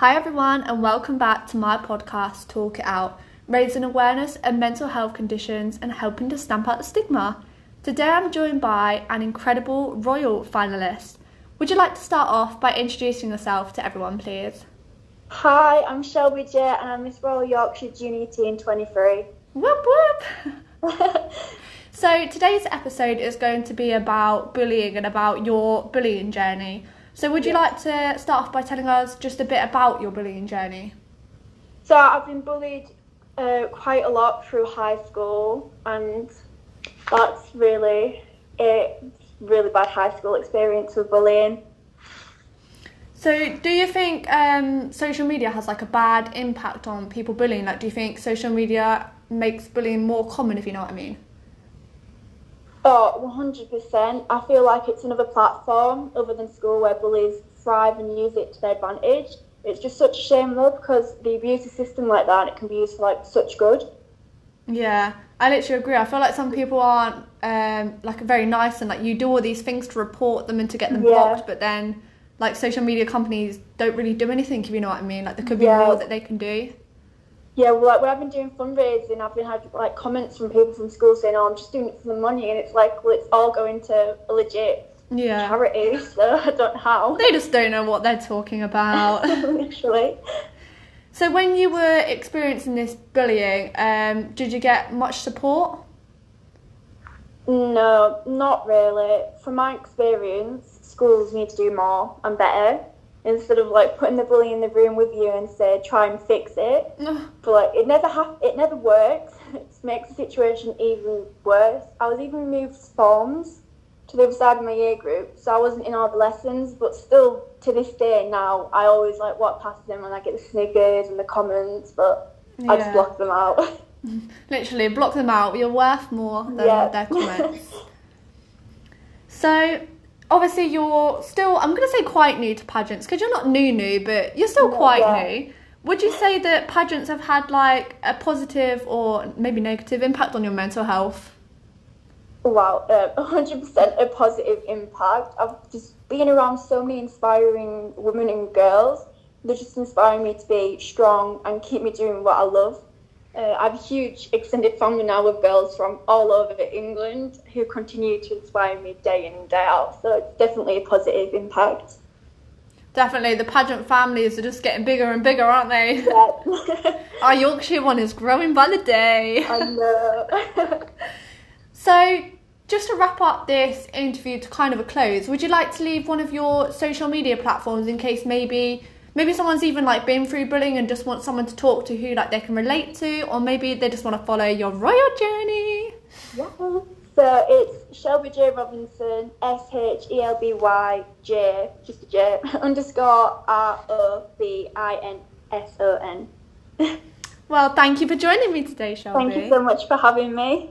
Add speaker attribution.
Speaker 1: Hi, everyone, and welcome back to my podcast, Talk It Out, raising awareness of mental health conditions and helping to stamp out the stigma. Today, I'm joined by an incredible Royal finalist. Would you like to start off by introducing yourself to everyone, please?
Speaker 2: Hi, I'm Shelby J, and I'm Miss Royal Yorkshire Junior Teen 23.
Speaker 1: Whoop whoop! so, today's episode is going to be about bullying and about your bullying journey. So, would you
Speaker 2: Yeah.
Speaker 1: like to start off by telling us just a bit about your bullying journey?
Speaker 2: So I've been bullied uh, quite a lot through high school, and that's really it. Really bad high school experience with bullying.
Speaker 1: So, do you think um, social media has like a bad impact on people bullying? Like, do you think social media makes bullying more common, if you know what I mean?
Speaker 2: Oh, 100%. I feel like it's another platform other than school where bullies thrive and use it to their advantage. It's just such a shame though because the abuse system like that it can be used for like such good.
Speaker 1: Yeah, I literally agree. I feel like some people aren't um, like very nice and like you do all these things to report them and to get them
Speaker 2: Yeah.
Speaker 1: blocked, but then like social media companies don't really do anything, if you know what I mean. Like, there could be
Speaker 2: Yeah.
Speaker 1: more that they can do.
Speaker 2: Yeah, well, like when I've been doing fundraising, I've been had like comments from people from school saying, "Oh, I'm just doing it for the money," and it's like, well, it's all going to a legit
Speaker 1: Yeah.
Speaker 2: charity, so I don't know how.
Speaker 1: They just don't know what they're talking about.
Speaker 2: Literally.
Speaker 1: so, when you were experiencing this bullying, um, did you get much support?
Speaker 2: No, not really. From my experience, schools need to do more and better instead of like putting the bully in the room with you and say try and fix it. But like it never hap- it never works. It makes the situation even worse. I was even moved forms to the other side of my year group, so I wasn't in all the lessons. But still, to this day now, I always like walk past them and I get the sniggers and the comments, but I just block them out.
Speaker 1: Literally, block them out. You're worth more than
Speaker 2: Yeah.
Speaker 1: their comments. so, obviously, you're still, I'm going to say quite new to pageants because you're not new, new, but you're still quite new. Would you say that pageants have had like a positive or maybe negative impact on your mental health?
Speaker 2: Wow, uh, 100% a positive impact. I've just been around so many inspiring women and girls. They just inspire me to be strong and keep me doing what I love. Uh, I have a huge extended family now with girls from all over England who continue to inspire me day in and day out. So it's definitely a positive impact.
Speaker 1: Definitely, the pageant families are just getting bigger and bigger, aren't they?
Speaker 2: Yeah.
Speaker 1: Our Yorkshire one is growing by the day.
Speaker 2: I know.
Speaker 1: So, just to wrap up this interview to kind of a close, would you like to leave one of your social media platforms in case maybe maybe someone's even like been through bullying and just wants someone to talk to who like they can relate to, or maybe they just want to follow your royal journey?
Speaker 2: Yeah. So it's Shelby J Robinson, S H E L B Y J, just a J, underscore R O B I N S O N.
Speaker 1: Well, thank you for joining me today, Shelby.
Speaker 2: Thank you so much for having me.